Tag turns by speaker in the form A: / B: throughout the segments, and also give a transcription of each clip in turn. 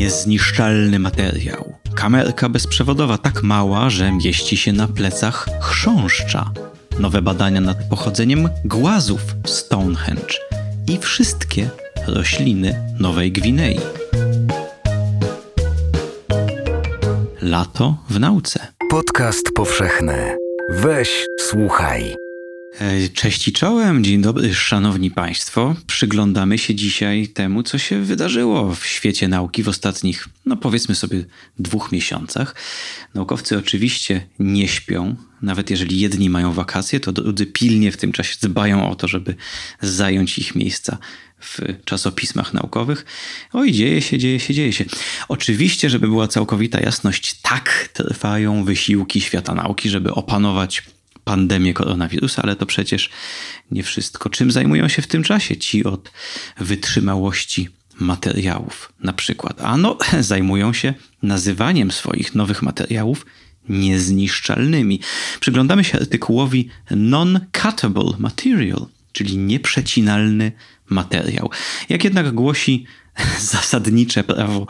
A: Niezniszczalny materiał. Kamerka bezprzewodowa tak mała, że mieści się na plecach chrząszcza. Nowe badania nad pochodzeniem głazów Stonehenge. I wszystkie rośliny Nowej Gwinei. Lato w nauce.
B: Podcast powszechny. Weź, słuchaj.
A: Cześć i czołem, dzień dobry, szanowni państwo. Przyglądamy się dzisiaj temu, co się wydarzyło w świecie nauki w ostatnich, no powiedzmy sobie, dwóch miesiącach. Naukowcy oczywiście nie śpią, nawet jeżeli jedni mają wakacje, to drudzy pilnie w tym czasie dbają o to, żeby zająć ich miejsca w czasopismach naukowych. Oj, dzieje się, dzieje się, dzieje się. Oczywiście, żeby była całkowita jasność, tak trwają wysiłki świata nauki, żeby opanować pandemię koronawirusa, ale to przecież nie wszystko. Czym zajmują się w tym czasie ci od wytrzymałości materiałów na przykład? Ano, zajmują się nazywaniem swoich nowych materiałów niezniszczalnymi. Przyglądamy się artykułowi Non-Cuttable Material, czyli nieprzecinalny materiał. Jak jednak głosi zasadnicze prawo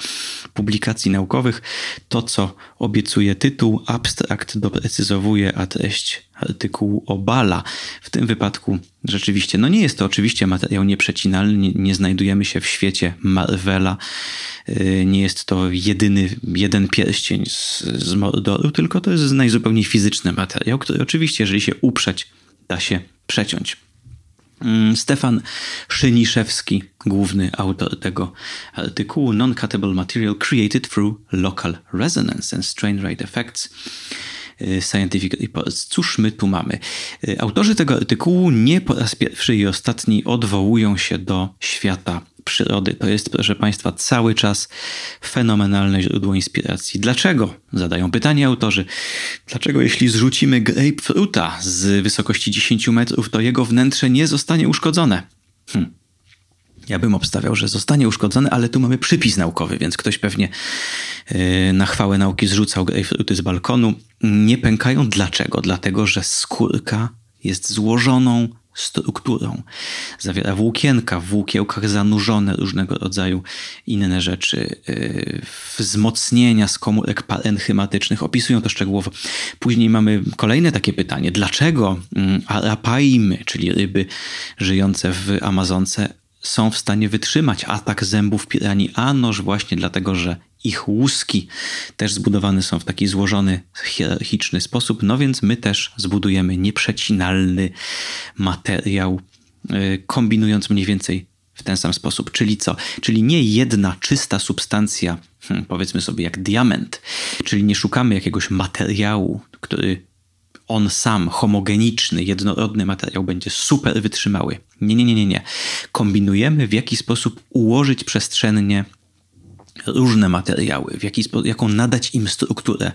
A: publikacji naukowych. To, co obiecuje tytuł, abstrakt doprecyzowuje, a treść artykułu obala. W tym wypadku rzeczywiście, no nie jest to oczywiście materiał nieprzecinalny, nie, nie znajdujemy się w świecie Marvela, yy, nie jest to jedyny, jeden pierścień z, z Mordoru, tylko to jest najzupełniej fizyczny materiał, który oczywiście, jeżeli się uprzeć, da się przeciąć. Mm, Stefan Szyniszewski, główny autor tego artykułu Non-Cuttable Material Created Through Local Resonance and Strain Rate Effects y, Scientific Reports. Cóż my tu mamy? Y, autorzy tego artykułu nie po raz pierwszy i ostatni odwołują się do świata przyrody. To jest, proszę Państwa, cały czas fenomenalne źródło inspiracji. Dlaczego? Zadają pytanie autorzy. Dlaczego jeśli zrzucimy grapefruita z wysokości 10 metrów, to jego wnętrze nie zostanie uszkodzone? Hm. Ja bym obstawiał, że zostanie uszkodzone, ale tu mamy przypis naukowy, więc ktoś pewnie yy, na chwałę nauki zrzucał grapefruity z balkonu. Nie pękają. Dlaczego? Dlatego, że skórka jest złożoną strukturą. Zawiera włókienka, w włókiełkach zanurzone różnego rodzaju inne rzeczy, yy, wzmocnienia z komórek parenchymatycznych. Opisują to szczegółowo. Później mamy kolejne takie pytanie. Dlaczego mm, arapaimy, czyli ryby żyjące w Amazonce, są w stanie wytrzymać atak zębów piranii? A noż właśnie dlatego, że ich łuski też zbudowane są w taki złożony, hierarchiczny sposób, no więc my też zbudujemy nieprzecinalny materiał, y, kombinując mniej więcej w ten sam sposób. Czyli co? Czyli nie jedna czysta substancja, hmm, powiedzmy sobie jak diament, czyli nie szukamy jakiegoś materiału, który on sam, homogeniczny, jednorodny materiał będzie super wytrzymały. Nie, nie, nie, nie, nie. Kombinujemy w jaki sposób ułożyć przestrzennie różne materiały, w jaki, jaką nadać im strukturę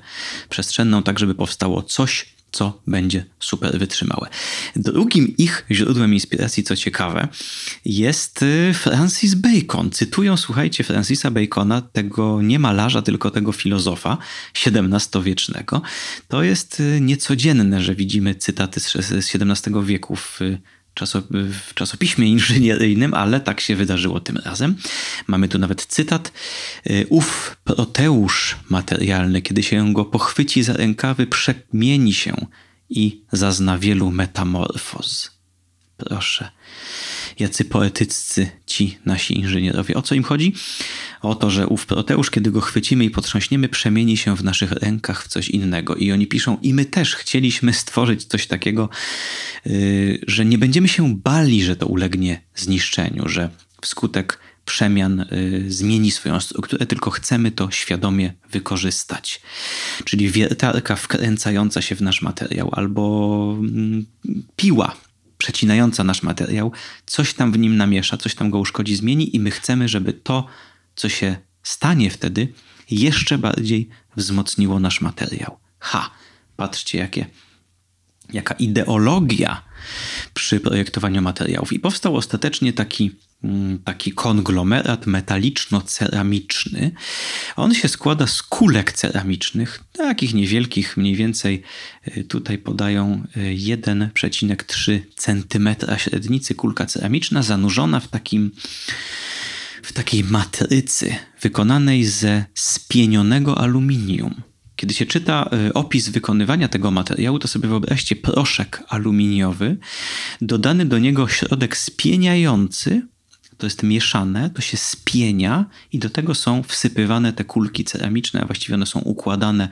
A: przestrzenną, tak żeby powstało coś, co będzie super wytrzymałe. Drugim ich źródłem inspiracji, co ciekawe, jest y, Francis Bacon. Cytują, słuchajcie, Francisa Bacona, tego nie malarza, tylko tego filozofa XVII-wiecznego. To jest y, niecodzienne, że widzimy cytaty z XVII wieku w w czasopiśmie inżynieryjnym, ale tak się wydarzyło tym razem. Mamy tu nawet cytat. Y, ów proteusz materialny, kiedy się go pochwyci za rękawy, przemieni się i zazna wielu metamorfoz. Proszę jacy poetyccy ci nasi inżynierowie. O co im chodzi? O to, że ów proteusz, kiedy go chwycimy i potrząśniemy, przemieni się w naszych rękach w coś innego. I oni piszą, i my też chcieliśmy stworzyć coś takiego, yy, że nie będziemy się bali, że to ulegnie zniszczeniu, że wskutek przemian y, zmieni swoją strukturę, tylko chcemy to świadomie wykorzystać. Czyli wiertarka wkręcająca się w nasz materiał albo mm, piła przecinająca nasz materiał, coś tam w nim namiesza, coś tam go uszkodzi, zmieni i my chcemy, żeby to, co się stanie wtedy, jeszcze bardziej wzmocniło nasz materiał. Ha! Patrzcie, jakie, jaka ideologia przy projektowaniu materiałów. I powstał ostatecznie taki taki konglomerat metaliczno-ceramiczny. On się składa z kulek ceramicznych, takich niewielkich, mniej więcej y, tutaj podają 1,3 y, cm średnicy kulka ceramiczna, zanurzona w takim w takiej matrycy wykonanej ze spienionego aluminium. Kiedy się czyta y, opis wykonywania tego materiału, to sobie wyobraźcie proszek aluminiowy, dodany do niego środek spieniający, to jest mieszane, to się spienia i do tego są wsypywane te kulki ceramiczne, a właściwie one są układane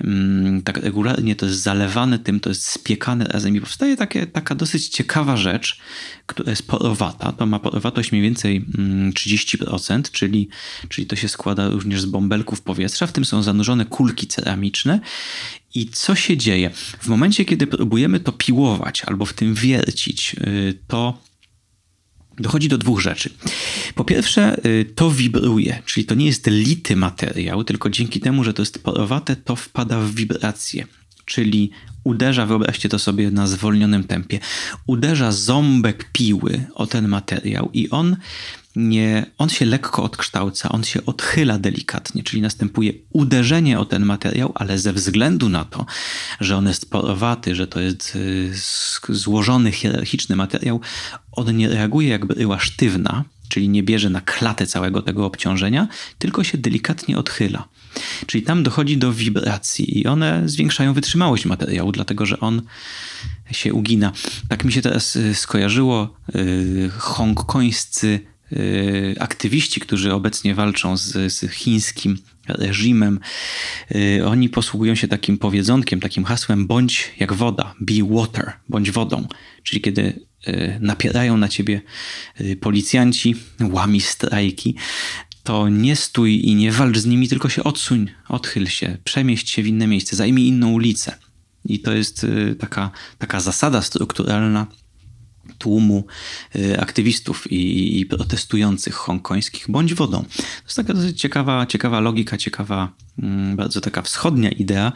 A: um, tak regularnie, to jest zalewane tym, to jest spiekane razem i powstaje takie, taka dosyć ciekawa rzecz, która jest porowata. To ma porowatość mniej więcej um, 30%, czyli, czyli to się składa również z bąbelków powietrza, w tym są zanurzone kulki ceramiczne i co się dzieje? W momencie, kiedy próbujemy to piłować albo w tym wiercić, y, to dochodzi do dwóch rzeczy. Po pierwsze, y, to wibruje, czyli to nie jest lity materiał, tylko dzięki temu, że to jest porowate, to wpada w wibrację. Czyli uderza, wyobraźcie to sobie na zwolnionym tempie, uderza ząbek piły o ten materiał i on nie, on się lekko odkształca, on się odchyla delikatnie, czyli następuje uderzenie o ten materiał, ale ze względu na to, że on jest porowaty, że to jest y, złożony, hierarchiczny materiał, on nie reaguje jakby była sztywna, czyli nie bierze na klatę całego tego obciążenia, tylko się delikatnie odchyla. Czyli tam dochodzi do wibracji i one zwiększają wytrzymałość materiału, dlatego że on się ugina. Tak mi się teraz y, skojarzyło y, hongkońscy aktywiści, którzy obecnie walczą z, z chińskim reżimem, y, oni posługują się takim powiedzonkiem, takim hasłem bądź jak woda, be water, bądź wodą. Czyli kiedy y, napierają na ciebie policjanci, łami strajki, to nie stój i nie walcz z nimi, tylko się odsuń, odchyl się, przemieść się w inne miejsce, zajmij inną ulicę. I to jest taka, taka zasada strukturalna tłumu y, aktywistów i, i, protestujących hongkońskich bądź wodą. To jest taka dosyć ciekawa, ciekawa logika, ciekawa, mm, bardzo taka wschodnia idea.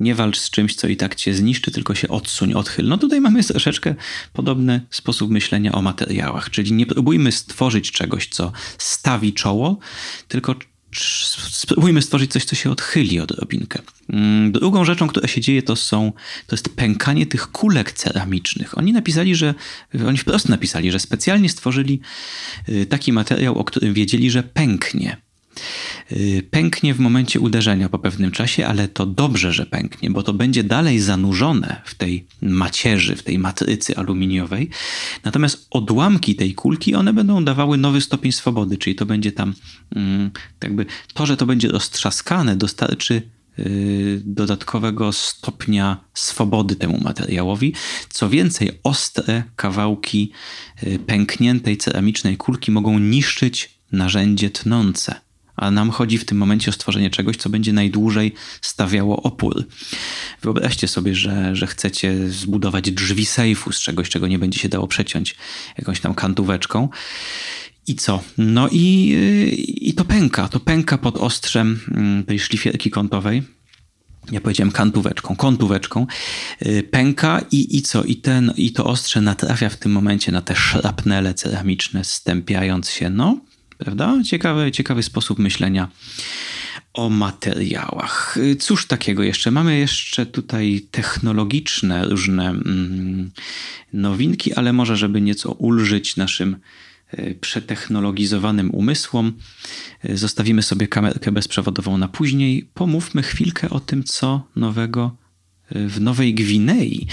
A: Nie walcz z czymś, co i tak cię zniszczy, tylko się odsuń, odchyl. No tutaj mamy troszeczkę podobny sposób myślenia o materiałach, czyli nie próbujmy stworzyć czegoś, co stawi czoło, tylko spróbujmy stworzyć coś, co się odchyli odrobinkę. Mm, drugą rzeczą, która się dzieje, to są, to jest pękanie tych kulek ceramicznych. Oni napisali, że, oni wprost napisali, że specjalnie stworzyli y, taki materiał, o którym wiedzieli, że pęknie. Y, pęknie w momencie uderzenia po pewnym czasie, ale to dobrze, że pęknie, bo to będzie dalej zanurzone w tej macierzy, w tej matrycy aluminiowej. Natomiast odłamki tej kulki, one będą dawały nowy stopień swobody, czyli to będzie tam mm, jakby to, że to będzie roztrzaskane, dostarczy y, dodatkowego stopnia swobody temu materiałowi. Co więcej, ostre kawałki y, pękniętej ceramicznej kulki mogą niszczyć narzędzie tnące a nam chodzi w tym momencie o stworzenie czegoś, co będzie najdłużej stawiało opór. Wyobraźcie sobie, że, że chcecie zbudować drzwi sejfu z czegoś, czego nie będzie się dało przeciąć jakąś tam kantóweczką. I co? No i, i to pęka. To pęka pod ostrzem mm, tej szlifierki kątowej. Ja powiedziałem kantóweczką, kątóweczką, y, pęka i, i co? I, ten, I to ostrze natrafia w tym momencie na te szrapnele ceramiczne, stępiając się. No, Prawda? Ciekawy, ciekawy sposób myślenia o materiałach. Cóż takiego jeszcze? Mamy jeszcze tutaj technologiczne różne mm, nowinki, ale może, żeby nieco ulżyć naszym e, przetechnologizowanym umysłom, e, zostawimy sobie kamerkę bezprzewodową na później. Pomówmy chwilkę o tym, co nowego e, w Nowej Gwinei.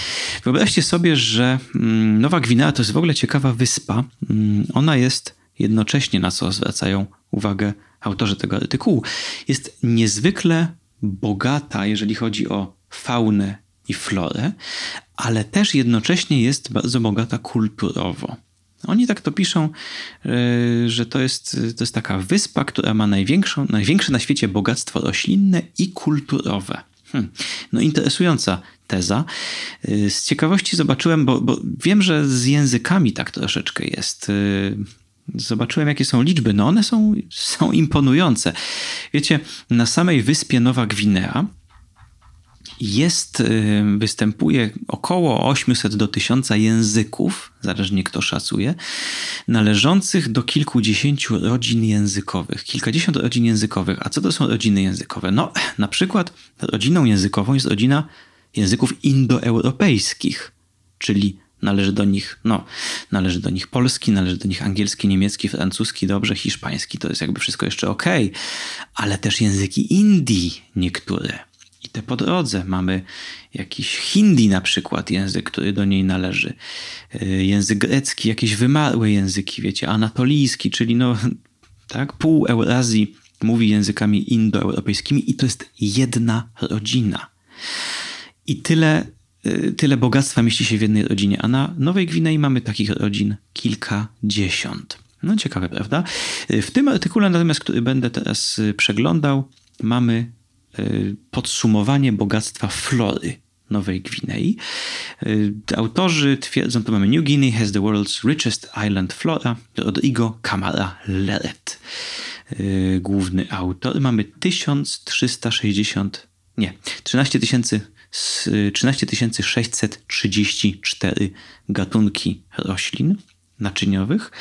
A: Wyobraźcie sobie, że mm, Nowa Gwinea to jest w ogóle ciekawa wyspa. Mm, ona jest jednocześnie na co zwracają uwagę autorzy tego artykułu, jest niezwykle bogata, jeżeli chodzi o faunę i florę, ale też jednocześnie jest bardzo bogata kulturowo. Oni tak to piszą, e, że to jest, to jest taka wyspa, która ma największą, największe na świecie bogactwo roślinne i kulturowe. Hmm. No interesująca teza. E, z ciekawości zobaczyłem, bo, bo wiem, że z językami tak troszeczkę jest. Zobaczyłem, jakie są liczby. No one są, są imponujące. Wiecie, na samej wyspie Nowa Gwinea jest, y, występuje około 800 do 1000 języków, zależnie kto szacuje, należących do kilkudziesięciu rodzin językowych. Kilkadziesiąt rodzin językowych. A co to są rodziny językowe? No, na przykład rodziną językową jest rodzina języków indoeuropejskich, czyli Należy do nich, no, należy do nich polski, należy do nich angielski, niemiecki, francuski, dobrze, hiszpański, to jest jakby wszystko jeszcze ok, ale też języki Indii niektóre. I te po drodze mamy jakiś hindi na przykład, język, który do niej należy. Y, język grecki, jakieś wymarłe języki, wiecie, anatolijski, czyli no, tak, pół Eurazji mówi językami indoeuropejskimi i to jest jedna rodzina. I tyle tyle bogactwa mieści się w jednej rodzinie, a na Nowej Gwinei mamy takich rodzin kilkadziesiąt. No ciekawe, prawda? Y, w tym artykule natomiast, który będę teraz y, przeglądał, mamy podsumowanie bogactwa flory Nowej Gwinei. Autorzy twierdzą, to mamy New Guinea has the world's richest island flora, Rodrigo Camara Leret. Główny autor. Mamy 1360, nie, 13 tysięcy 13 634 gatunki roślin naczyniowych,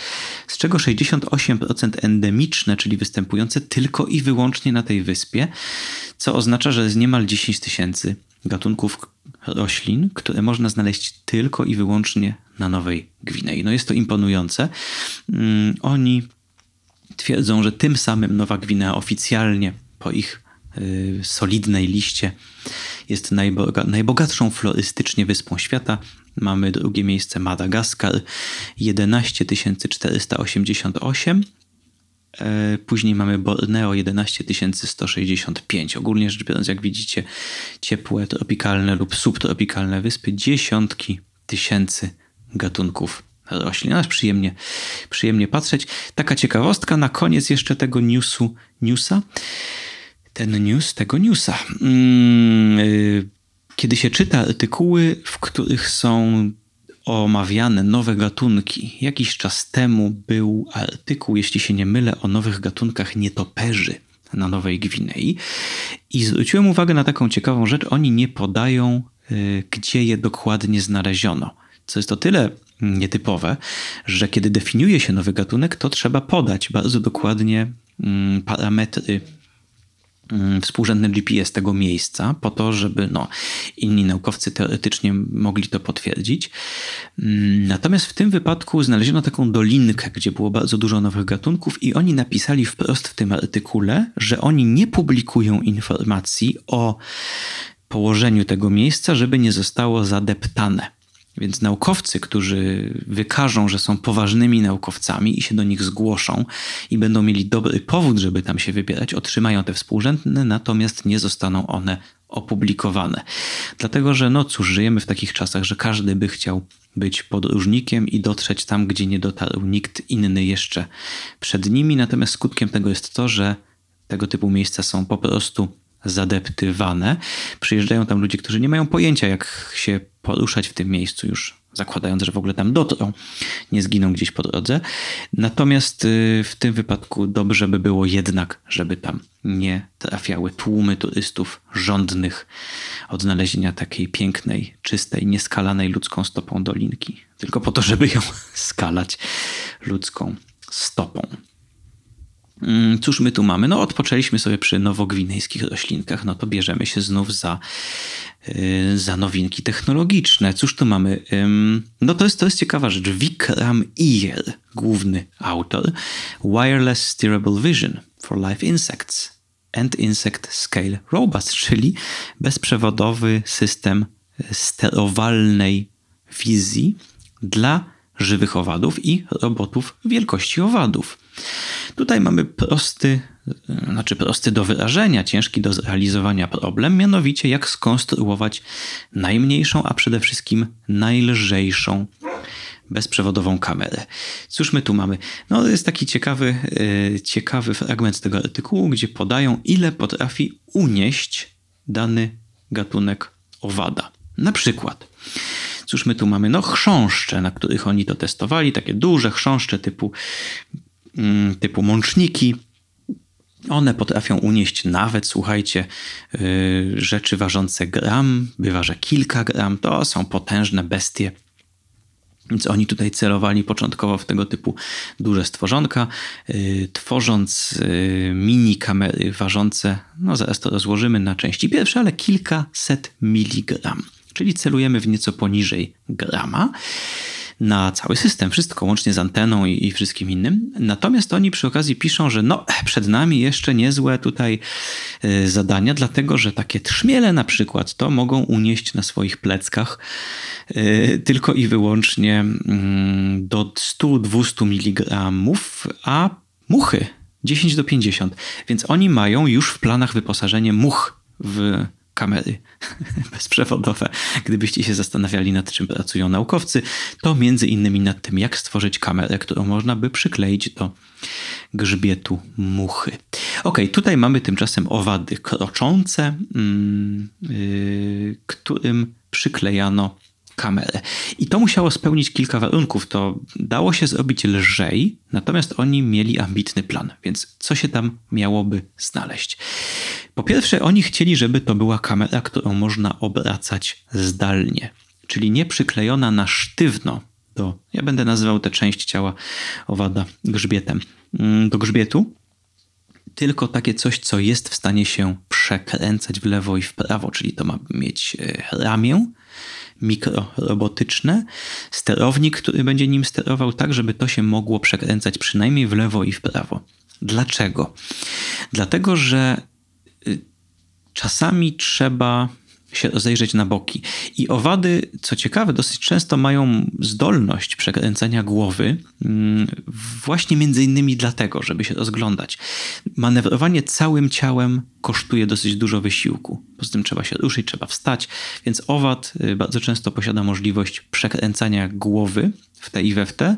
A: z czego 68% endemiczne, czyli występujące tylko i wyłącznie na tej wyspie, co oznacza, że jest niemal 10 tysięcy gatunków roślin, które można znaleźć tylko i wyłącznie na Nowej Gwinei. No jest to imponujące. Mm, oni twierdzą, że tym samym Nowa Gwinea oficjalnie po ich y, solidnej liście jest najboga najbogatszą florystycznie wyspą świata. Mamy drugie miejsce Madagaskar 11 488. E, później mamy Borneo 11 165. Ogólnie rzecz biorąc, jak widzicie, ciepłe, tropikalne lub subtropikalne wyspy, dziesiątki tysięcy gatunków roślin. Aż przyjemnie, przyjemnie patrzeć. Taka ciekawostka na koniec jeszcze tego newsu, newsa ten news tego newsa. Mm, y, kiedy się czyta artykuły, w których są omawiane nowe gatunki. Jakiś czas temu był artykuł, jeśli się nie mylę, o nowych gatunkach nietoperzy na Nowej Gwinei. I zwróciłem uwagę na taką ciekawą rzecz. Oni nie podają, y, gdzie je dokładnie znaleziono. Co jest o tyle nietypowe, że kiedy definiuje się nowy gatunek, to trzeba podać bardzo dokładnie mm, parametry Mm, współrzędny GPS tego miejsca, po to, żeby no, inni naukowcy teoretycznie mogli to potwierdzić. Mm, natomiast w tym wypadku znaleziono taką dolinkę, gdzie było bardzo dużo nowych gatunków, i oni napisali wprost w tym artykule, że oni nie publikują informacji o położeniu tego miejsca, żeby nie zostało zadeptane. Więc naukowcy, którzy wykażą, że są poważnymi naukowcami i się do nich zgłoszą i będą mieli dobry powód, żeby tam się wybierać, otrzymają te współrzędne, natomiast nie zostaną one opublikowane. Dlatego, że no cóż, żyjemy w takich czasach, że każdy by chciał być podróżnikiem i dotrzeć tam, gdzie nie dotarł nikt inny jeszcze przed nimi. Natomiast skutkiem tego jest to, że tego typu miejsca są po prostu zadeptywane. Przyjeżdżają tam ludzie, którzy nie mają pojęcia, jak się poruszać w tym miejscu już zakładając, że w ogóle tam dotrą, nie zginą gdzieś po drodze. Natomiast y, w tym wypadku dobrze by było jednak, żeby tam nie trafiały tłumy turystów żądnych odnalezienia takiej pięknej, czystej, nieskalanej ludzką stopą dolinki. Tylko po to, żeby ją skalać ludzką stopą. Mm, cóż my tu mamy? No odpoczęliśmy sobie przy nowogwinejskich roślinkach, no to bierzemy się znów za, y, za nowinki technologiczne. Cóż tu mamy? No to jest, to jest ciekawa rzecz. Vikram Iyer, główny autor. Wireless Steerable Vision for Live Insects and Insect Scale Robots, czyli bezprzewodowy system sterowalnej wizji dla żywych owadów i robotów wielkości owadów. Tutaj mamy prosty, znaczy prosty do wyrażenia, ciężki do zrealizowania problem, mianowicie jak skonstruować najmniejszą, a przede wszystkim najlżejszą bezprzewodową kamerę. Cóż my tu mamy? No jest taki ciekawy, yy, ciekawy fragment tego artykułu, gdzie podają ile potrafi unieść dany gatunek owada. Na przykład Cóż my tu mamy? No chrząszcze, na których oni to testowali, takie duże chrząszcze typu, mm, typu mączniki. One potrafią unieść nawet, słuchajcie, yy, rzeczy ważące gram, bywa, że kilka gram. To są potężne bestie. Więc oni tutaj celowali początkowo w tego typu duże stworzonka, yy, tworząc yy, mini kamery ważące, no zaraz to rozłożymy na części pierwsze, ale kilkaset miligram. Czyli celujemy w nieco poniżej grama na cały system, wszystko łącznie z anteną i, i, wszystkim innym. Natomiast oni przy okazji piszą, że no, przed nami jeszcze niezłe tutaj y, zadania, dlatego że takie trzmiele na przykład to mogą unieść na swoich pleckach y, tylko i wyłącznie y, do 100-200 mg, a muchy 10 do 50. Więc oni mają już w planach wyposażenie much w kamery bezprzewodowe. Gdybyście się zastanawiali nad czym pracują naukowcy, to między innymi nad tym, jak stworzyć kamerę, którą można by przykleić do grzbietu muchy. Ok, tutaj mamy tymczasem owady kroczące, yy, którym przyklejano kamerę. I to musiało spełnić kilka warunków. To dało się zrobić lżej, natomiast oni mieli ambitny plan, więc co się tam miałoby znaleźć? Po pierwsze, oni chcieli, żeby to była kamera, którą można obracać zdalnie, czyli nie przyklejona na sztywno do, ja będę nazywał tę część ciała owada grzbietem, mm, do grzbietu, tylko takie coś, co jest w stanie się przekręcać w lewo i w prawo, czyli to ma mieć e, ramię mikrorobotyczne, sterownik, który będzie nim sterował tak, żeby to się mogło przekręcać przynajmniej w lewo i w prawo. Dlaczego? Dlatego, że czasami trzeba się rozejrzeć na boki. I owady, co ciekawe, dosyć często mają zdolność przekręcania głowy, mm, właśnie między innymi dlatego, żeby się rozglądać. Manewrowanie całym ciałem kosztuje dosyć dużo wysiłku. Poza tym trzeba się ruszyć, trzeba wstać, więc owad y, bardzo często posiada możliwość przekręcania głowy w te i we w te,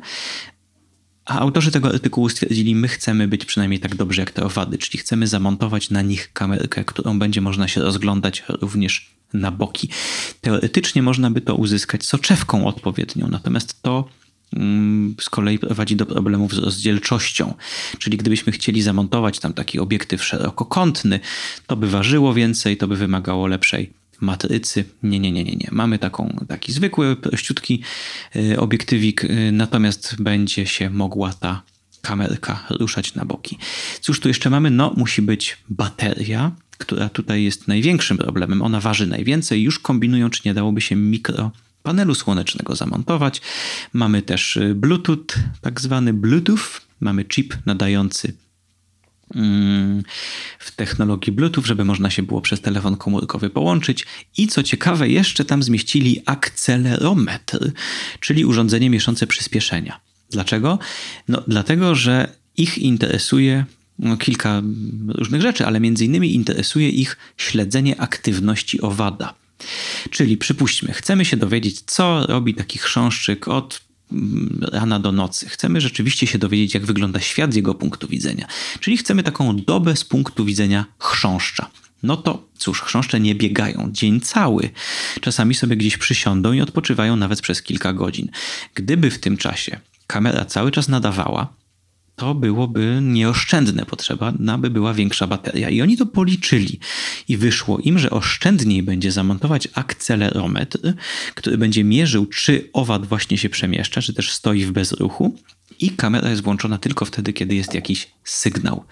A: a autorzy tego artykułu stwierdzili, my chcemy być przynajmniej tak dobrze jak te owady, czyli chcemy zamontować na nich kamerkę, którą będzie można się rozglądać również na boki. Teoretycznie można by to uzyskać soczewką odpowiednią, natomiast to mm, z kolei prowadzi do problemów z rozdzielczością. Czyli gdybyśmy chcieli zamontować tam taki obiektyw szerokokątny, to by ważyło więcej, to by wymagało lepszej matrycy. Nie, nie, nie, nie, nie. Mamy taką, taki zwykły, prościutki y, obiektywik, y, natomiast będzie się mogła ta kamerka ruszać na boki. Cóż tu jeszcze mamy? No, musi być bateria, która tutaj jest największym problemem. Ona waży najwięcej. Już kombinują, czy nie dałoby się mikro panelu słonecznego zamontować. Mamy też y, Bluetooth, tak zwany Bluetooth. Mamy chip nadający Mm, w technologii Bluetooth, żeby można się było przez telefon komórkowy połączyć. I co ciekawe, jeszcze tam zmieścili akcelerometr, czyli urządzenie mieszące przyspieszenia. Dlaczego? No, dlatego, że ich interesuje no, kilka różnych rzeczy, ale między innymi interesuje ich śledzenie aktywności owada. Czyli przypuśćmy, chcemy się dowiedzieć, co robi taki chrząszczyk od rana do nocy. Chcemy rzeczywiście się dowiedzieć, jak wygląda świat z jego punktu widzenia. Czyli chcemy taką dobę z punktu widzenia chrząszcza. No to cóż, chrząszcze nie biegają dzień cały. Czasami sobie gdzieś przysiądą i odpoczywają nawet przez kilka godzin. Gdyby w tym czasie kamera cały czas nadawała, to byłoby nieoszczędne, potrzeba by była większa bateria. I oni to policzyli i wyszło im, że oszczędniej będzie zamontować akcelerometr, który będzie mierzył, czy owad właśnie się przemieszcza, czy też stoi w bezruchu. I kamera jest włączona tylko wtedy, kiedy jest jakiś sygnał.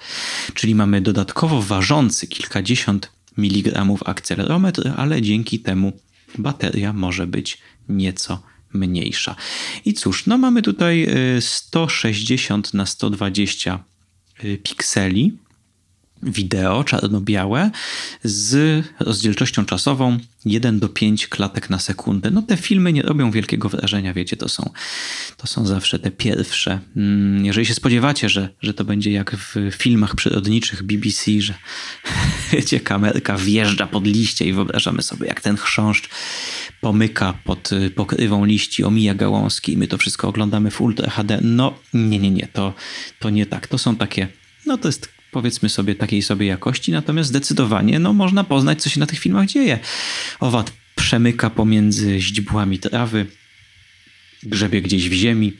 A: Czyli mamy dodatkowo ważący kilkadziesiąt miligramów akcelerometr, ale dzięki temu bateria może być nieco mniejsza. I cóż, no mamy tutaj 160 y, na 120 y, pikseli wideo czarno-białe z rozdzielczością czasową 1 do 5 klatek na sekundę. No te filmy nie robią wielkiego wrażenia, wiecie, to są, to są zawsze te pierwsze. Mm, jeżeli się spodziewacie, że, że to będzie jak w filmach przyrodniczych BBC, że wiecie, kamerka wjeżdża pod liście i wyobrażamy sobie, jak ten chrząszcz pomyka pod pokrywą liści, omija gałązki i my to wszystko oglądamy w Ultra HD. No nie, nie, nie, to, to nie tak. To są takie, no to jest powiedzmy sobie takiej sobie jakości, natomiast zdecydowanie no, można poznać, co się na tych filmach dzieje. Owad przemyka pomiędzy źdźbłami trawy, grzebie gdzieś w ziemi.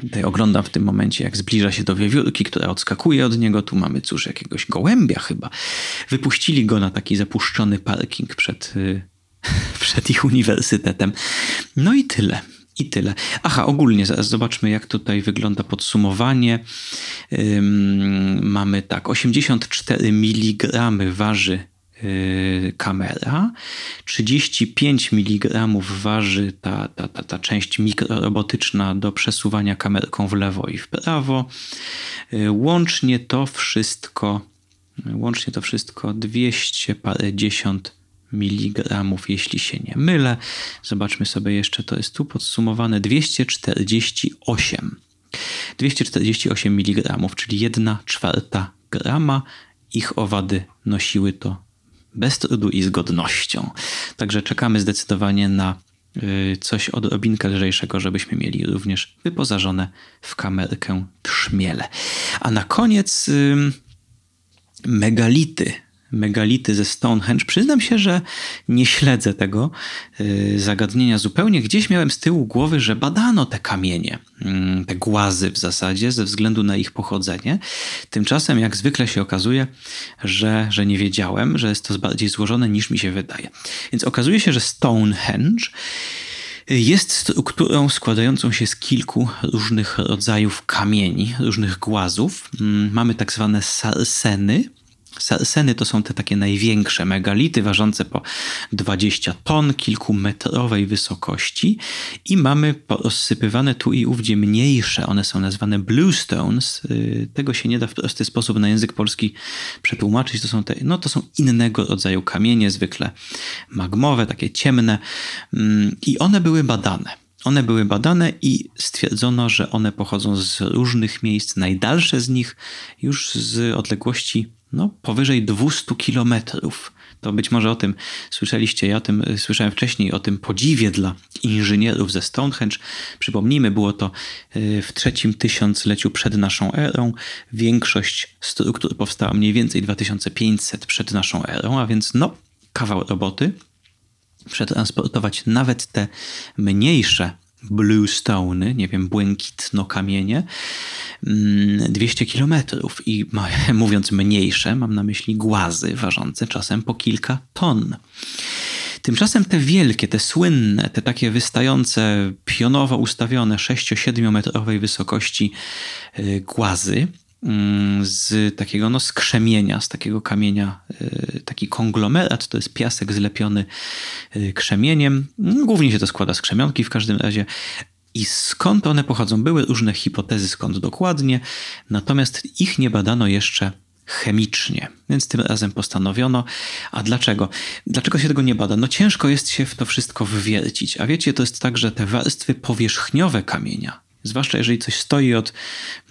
A: Tutaj oglądam w tym momencie, jak zbliża się do wiewiórki, która odskakuje od niego. Tu mamy, cóż, jakiegoś gołębia chyba. Wypuścili go na taki zapuszczony parking przed, y, przed ich uniwersytetem. No i tyle. I tyle. Aha, ogólnie zaraz zobaczmy, jak tutaj wygląda podsumowanie. Ym, mamy tak, 84 mg waży kamera. 35 mg waży ta, ta, ta, ta część mikrorobotyczna do przesuwania kamerką w lewo i w prawo. Łącznie to wszystko, łącznie to wszystko 200 parędziesiąt miligramów, jeśli się nie mylę. Zobaczmy sobie jeszcze, to jest tu podsumowane 248. 248 mg, czyli 1 czwarta grama. Ich owady nosiły to bez trudu i z godnością. Także czekamy zdecydowanie na y, coś odrobinkę lżejszego, żebyśmy mieli również wyposażone w kamerkę trzmiele. A na koniec megality megality ze Stonehenge. Przyznam się, że nie śledzę tego y, zagadnienia zupełnie. Gdzieś miałem z tyłu głowy, że badano te kamienie, mm, te głazy w zasadzie, ze względu na ich pochodzenie. Tymczasem, jak zwykle się okazuje, że, że nie wiedziałem, że jest to bardziej złożone niż mi się wydaje. Więc okazuje się, że Stonehenge jest strukturą składającą się z kilku różnych rodzajów kamieni, różnych głazów. Mm, mamy tak zwane sarseny, Seny to są te takie największe megality, ważące po 20 ton, kilkumetrowej wysokości i mamy rozsypywane tu i ówdzie mniejsze, one są nazwane bluestones. Y, tego się nie da w prosty sposób na język polski przetłumaczyć. To są, te, no, to są innego rodzaju kamienie, zwykle magmowe, takie ciemne mm, i one były badane. One były badane i stwierdzono, że one pochodzą z różnych miejsc. Najdalsze z nich już z odległości no, powyżej 200 kilometrów. To być może o tym słyszeliście, ja o tym y, słyszałem wcześniej, o tym podziwie dla inżynierów ze Stonehenge. Przypomnijmy, było to y, w trzecim tysiącleciu przed naszą erą. Większość struktur powstała mniej więcej 2500 przed naszą erą, a więc no, kawał roboty. Przetransportować nawet te mniejsze bluestone, nie wiem, błękitno kamienie, 200 mm, kilometrów i mówiąc mniejsze, mam na myśli głazy ważące czasem po kilka ton. Tymczasem te wielkie, te słynne, te takie wystające, pionowo ustawione 6-7 metrowej wysokości y, głazy, z takiego no, skrzemienia, z takiego kamienia, y, taki konglomerat, to jest piasek zlepiony y, krzemieniem. Mm, głównie się to składa z krzemionki w każdym razie. I skąd one pochodzą? Były różne hipotezy, skąd dokładnie, natomiast ich nie badano jeszcze chemicznie. Więc tym razem postanowiono. A dlaczego? Dlaczego się tego nie bada? No ciężko jest się w to wszystko wwiercić. A wiecie, to jest tak, że te warstwy powierzchniowe kamienia, Zwłaszcza jeżeli coś stoi od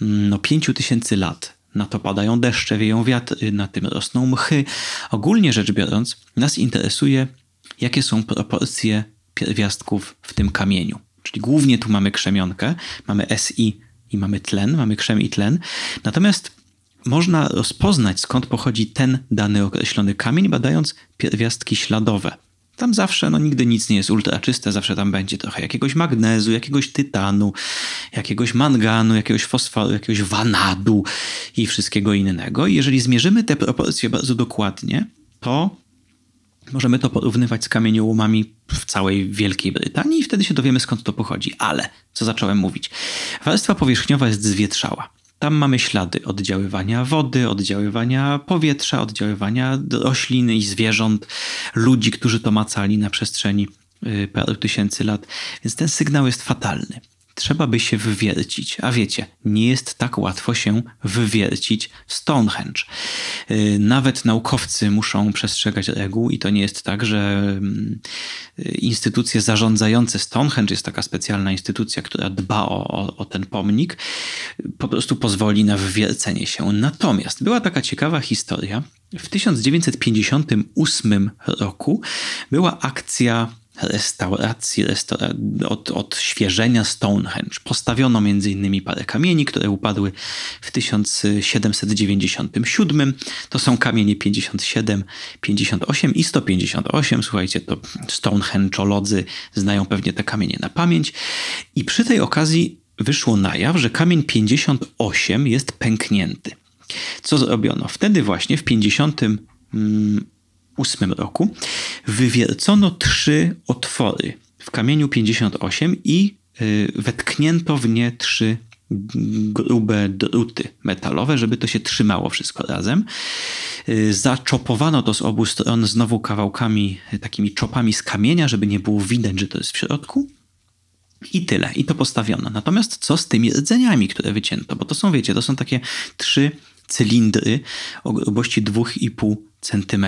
A: mm, no, 5000 lat. Na to padają deszcze, wieją wiatry, na tym rosną mchy. Ogólnie rzecz biorąc, nas interesuje, jakie są proporcje pierwiastków w tym kamieniu. Czyli głównie tu mamy krzemionkę, mamy SI i mamy tlen, mamy krzem i tlen. Natomiast można rozpoznać, skąd pochodzi ten dany określony kamień, badając pierwiastki śladowe. Tam zawsze, no nigdy nic nie jest ultra czyste, zawsze tam będzie trochę jakiegoś magnezu, jakiegoś tytanu, jakiegoś manganu, jakiegoś fosforu, jakiegoś wanadu i wszystkiego innego. I jeżeli zmierzymy te proporcje bardzo dokładnie, to możemy to porównywać z kamieniołomami w całej Wielkiej Brytanii i wtedy się dowiemy skąd to pochodzi. Ale, co zacząłem mówić, warstwa powierzchniowa jest zwietrzała. Tam mamy ślady oddziaływania wody, oddziaływania powietrza, oddziaływania roślin i zwierząt, ludzi, którzy to macali na przestrzeni y, paru tysięcy lat, więc ten sygnał jest fatalny trzeba by się wywiercić. A wiecie, nie jest tak łatwo się wywiercić w Stonehenge. Y, nawet naukowcy muszą przestrzegać reguł i to nie jest tak, że mm, instytucje zarządzające Stonehenge, jest taka specjalna instytucja, która dba o, o, o ten pomnik, po prostu pozwoli na wywiercenie się. Natomiast była taka ciekawa historia. W 1958 roku była akcja restauracji, restaura od, odświeżenia Stonehenge. Postawiono m.in. parę kamieni, które upadły w 1797. To są kamienie 57, 58 i 158. Słuchajcie, to Stonehenge'olodzy znają pewnie te kamienie na pamięć. I przy tej okazji wyszło na jaw, że kamień 58 jest pęknięty. Co zrobiono? Wtedy właśnie w 50 1998 roku wywiercono trzy otwory w kamieniu 58 i y, wetknięto w nie trzy grube druty metalowe, żeby to się trzymało wszystko razem. Y, zaczopowano to z obu stron znowu kawałkami, takimi czopami z kamienia, żeby nie było widać, że to jest w środku. I tyle. I to postawiono. Natomiast co z tymi rdzeniami, które wycięto? Bo to są, wiecie, to są takie trzy cylindry o grubości 2,5 cm.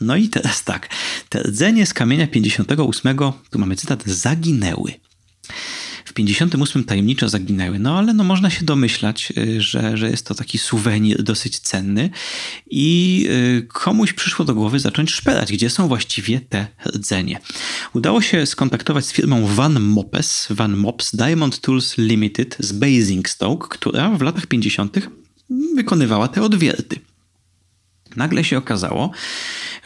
A: No i teraz tak. Te rdzenie z kamienia 58, tu mamy cytat, zaginęły. 58 tajemniczo zaginęły. No ale no, można się domyślać, y, że, że jest to taki suwenir dosyć cenny i y, komuś przyszło do głowy zacząć szperać, gdzie są właściwie te rdzenie. Udało się skontaktować z firmą Van Mopes, Van Mops Diamond Tools Limited z Basingstoke, która w latach 50. wykonywała te odwierty. Nagle się okazało,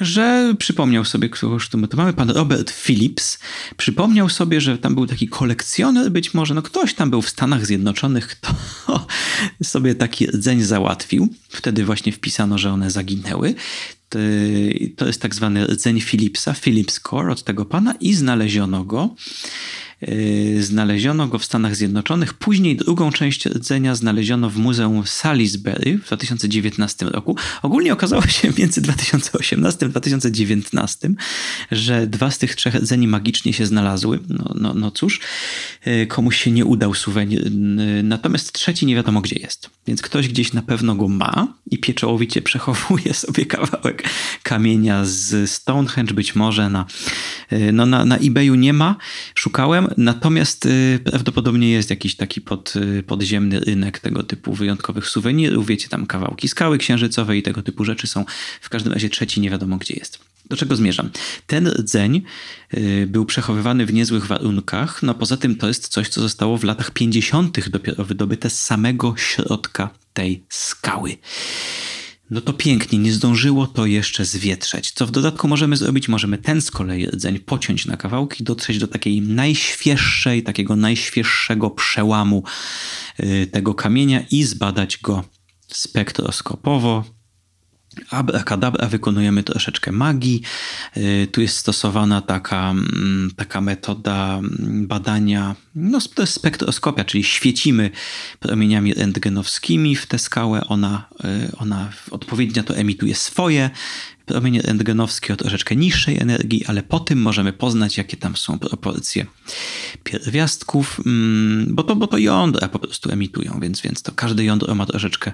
A: że przypomniał sobie, któż tu mamy, pan Robert Phillips, przypomniał sobie, że tam był taki kolekcjoner, być może, no ktoś tam był w Stanach Zjednoczonych, kto sobie taki rdzeń załatwił. Wtedy właśnie wpisano, że one zaginęły. To jest tak zwany rdzeń Phillipsa, Phillips Core od tego pana i znaleziono go Y, znaleziono go w Stanach Zjednoczonych. Później drugą część rdzenia znaleziono w Muzeum Salisbury w 2019 roku. Ogólnie okazało się między 2018 a 2019, że dwa z tych trzech rdzeni magicznie się znalazły. No, no, no cóż, y, komuś się nie udał suwenir. Y, natomiast trzeci nie wiadomo gdzie jest. Więc ktoś gdzieś na pewno go ma i pieczołowicie przechowuje sobie kawałek kamienia z Stonehenge, być może na, no, na, na eBayu nie ma. Szukałem, Natomiast y, prawdopodobnie jest jakiś taki pod, y, podziemny rynek tego typu wyjątkowych suwenirów. Wiecie, tam kawałki skały księżycowej i tego typu rzeczy są. W każdym razie trzeci nie wiadomo gdzie jest. Do czego zmierzam? Ten rdzeń y, był przechowywany w niezłych warunkach. No poza tym to jest coś, co zostało w latach 50. dopiero wydobyte z samego środka tej skały no to pięknie, nie zdążyło to jeszcze zwietrzeć. Co w dodatku możemy zrobić? Możemy ten z kolei rdzeń pociąć na kawałki, dotrzeć do takiej najświeższej, takiego najświeższego przełamu y, tego kamienia i zbadać go spektroskopowo, Abracadabra wykonujemy troszeczkę magii. Y, tu jest stosowana taka, mm, taka metoda mm, badania, no to jest spektroskopia, czyli świecimy promieniami rentgenowskimi w tę skałę. Ona, y, ona odpowiednio to emituje swoje promienie rentgenowskie o troszeczkę niższej energii, ale po tym możemy poznać, jakie tam są proporcje pierwiastków, mm, bo to, bo to jądra po prostu emitują, więc, więc to każde jądro ma troszeczkę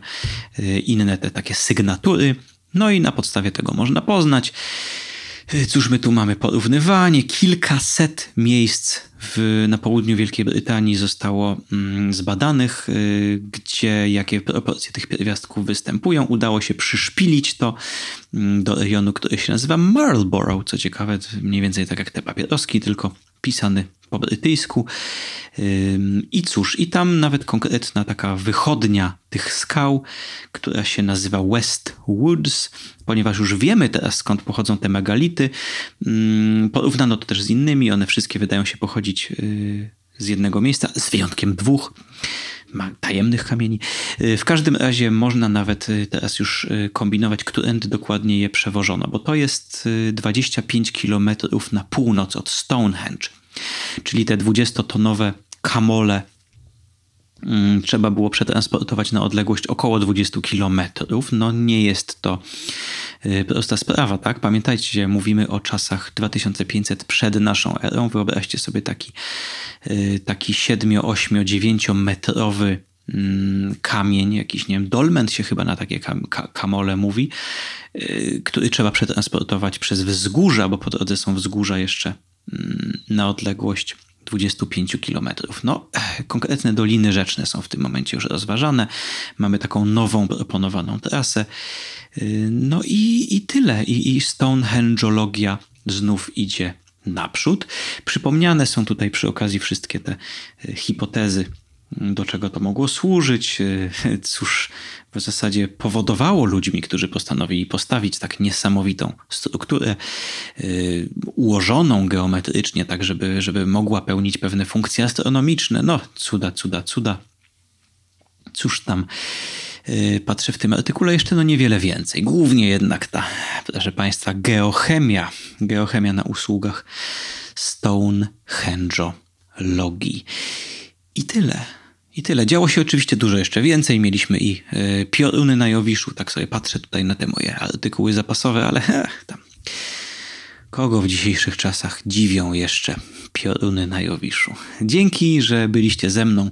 A: y, inne te takie sygnatury. No i na podstawie tego można poznać. Y, cóż my tu mamy? Porównywanie. Kilkaset miejsc w, na południu Wielkiej Brytanii zostało mm, zbadanych, y, gdzie jakie proporcje tych pierwiastków występują. Udało się przyszpilić to mm, do rejonu, który się nazywa Marlborough. Co ciekawe, mniej więcej tak jak te papieroski, tylko pisany po brytyjsku. I cóż, i tam nawet konkretna taka wychodnia tych skał, która się nazywa West Woods, ponieważ już wiemy teraz skąd pochodzą te megality. Porównano to też z innymi, one wszystkie wydają się pochodzić y, z jednego miejsca, z wyjątkiem dwóch tajemnych kamieni. Y, w każdym razie można nawet y, teraz już kombinować, którędy dokładnie je przewożono, bo to jest 25 km na północ od Stonehenge czyli te 20-tonowe kamole trzeba było przetransportować na odległość około 20 km. No nie jest to y, prosta sprawa, tak? Pamiętajcie, mówimy o czasach 2500 przed naszą erą. Wyobraźcie sobie taki, y, taki 7, 8, 9 metrowy mm, kamień, jakiś, nie wiem, dolment się chyba na takie kam kamole mówi, y, który trzeba przetransportować przez wzgórza, bo po drodze są wzgórza jeszcze na odległość 25 km. No, konkretne doliny rzeczne są w tym momencie już rozważane. Mamy taką nową proponowaną trasę. No i, i tyle. I, i Stonehengeologia znów idzie naprzód. Przypomniane są tutaj przy okazji wszystkie te hipotezy do czego to mogło służyć, cóż w zasadzie powodowało ludźmi, którzy postanowili postawić tak niesamowitą strukturę e, ułożoną geometrycznie, tak żeby, żeby mogła pełnić pewne funkcje astronomiczne. No, cuda, cuda, cuda. Cóż tam e, patrzę w tym artykule jeszcze no niewiele więcej. Głównie jednak ta, proszę Państwa, geochemia. Geochemia na usługach Stonehengeologii. I tyle. I tyle. Działo się oczywiście dużo jeszcze więcej. Mieliśmy i e, pioruny na Jowiszu. Tak sobie patrzę tutaj na te moje artykuły zapasowe, ale ech, tam. Kogo w dzisiejszych czasach dziwią jeszcze pioruny na Jowiszu? Dzięki, że byliście ze mną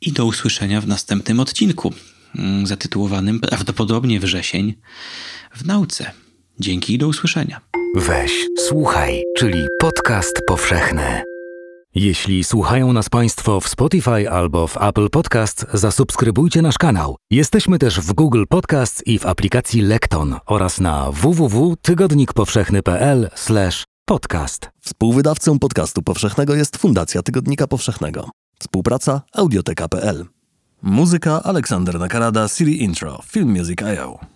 A: i do usłyszenia w następnym odcinku mm, zatytułowanym prawdopodobnie wrzesień w nauce. Dzięki i do usłyszenia.
B: Weź, słuchaj, czyli podcast powszechny. Jeśli słuchają nas Państwo w Spotify albo w Apple Podcast, zasubskrybujcie nasz kanał. Jesteśmy też w Google Podcast i w aplikacji Lekton oraz na www.tygodnikpowszechny.pl/podcast.
C: Współwydawcą podcastu powszechnego jest Fundacja Tygodnika Powszechnego. Współpraca Audioteka.pl. Muzyka Aleksander Nakarada, Siri Intro, Film Music.io.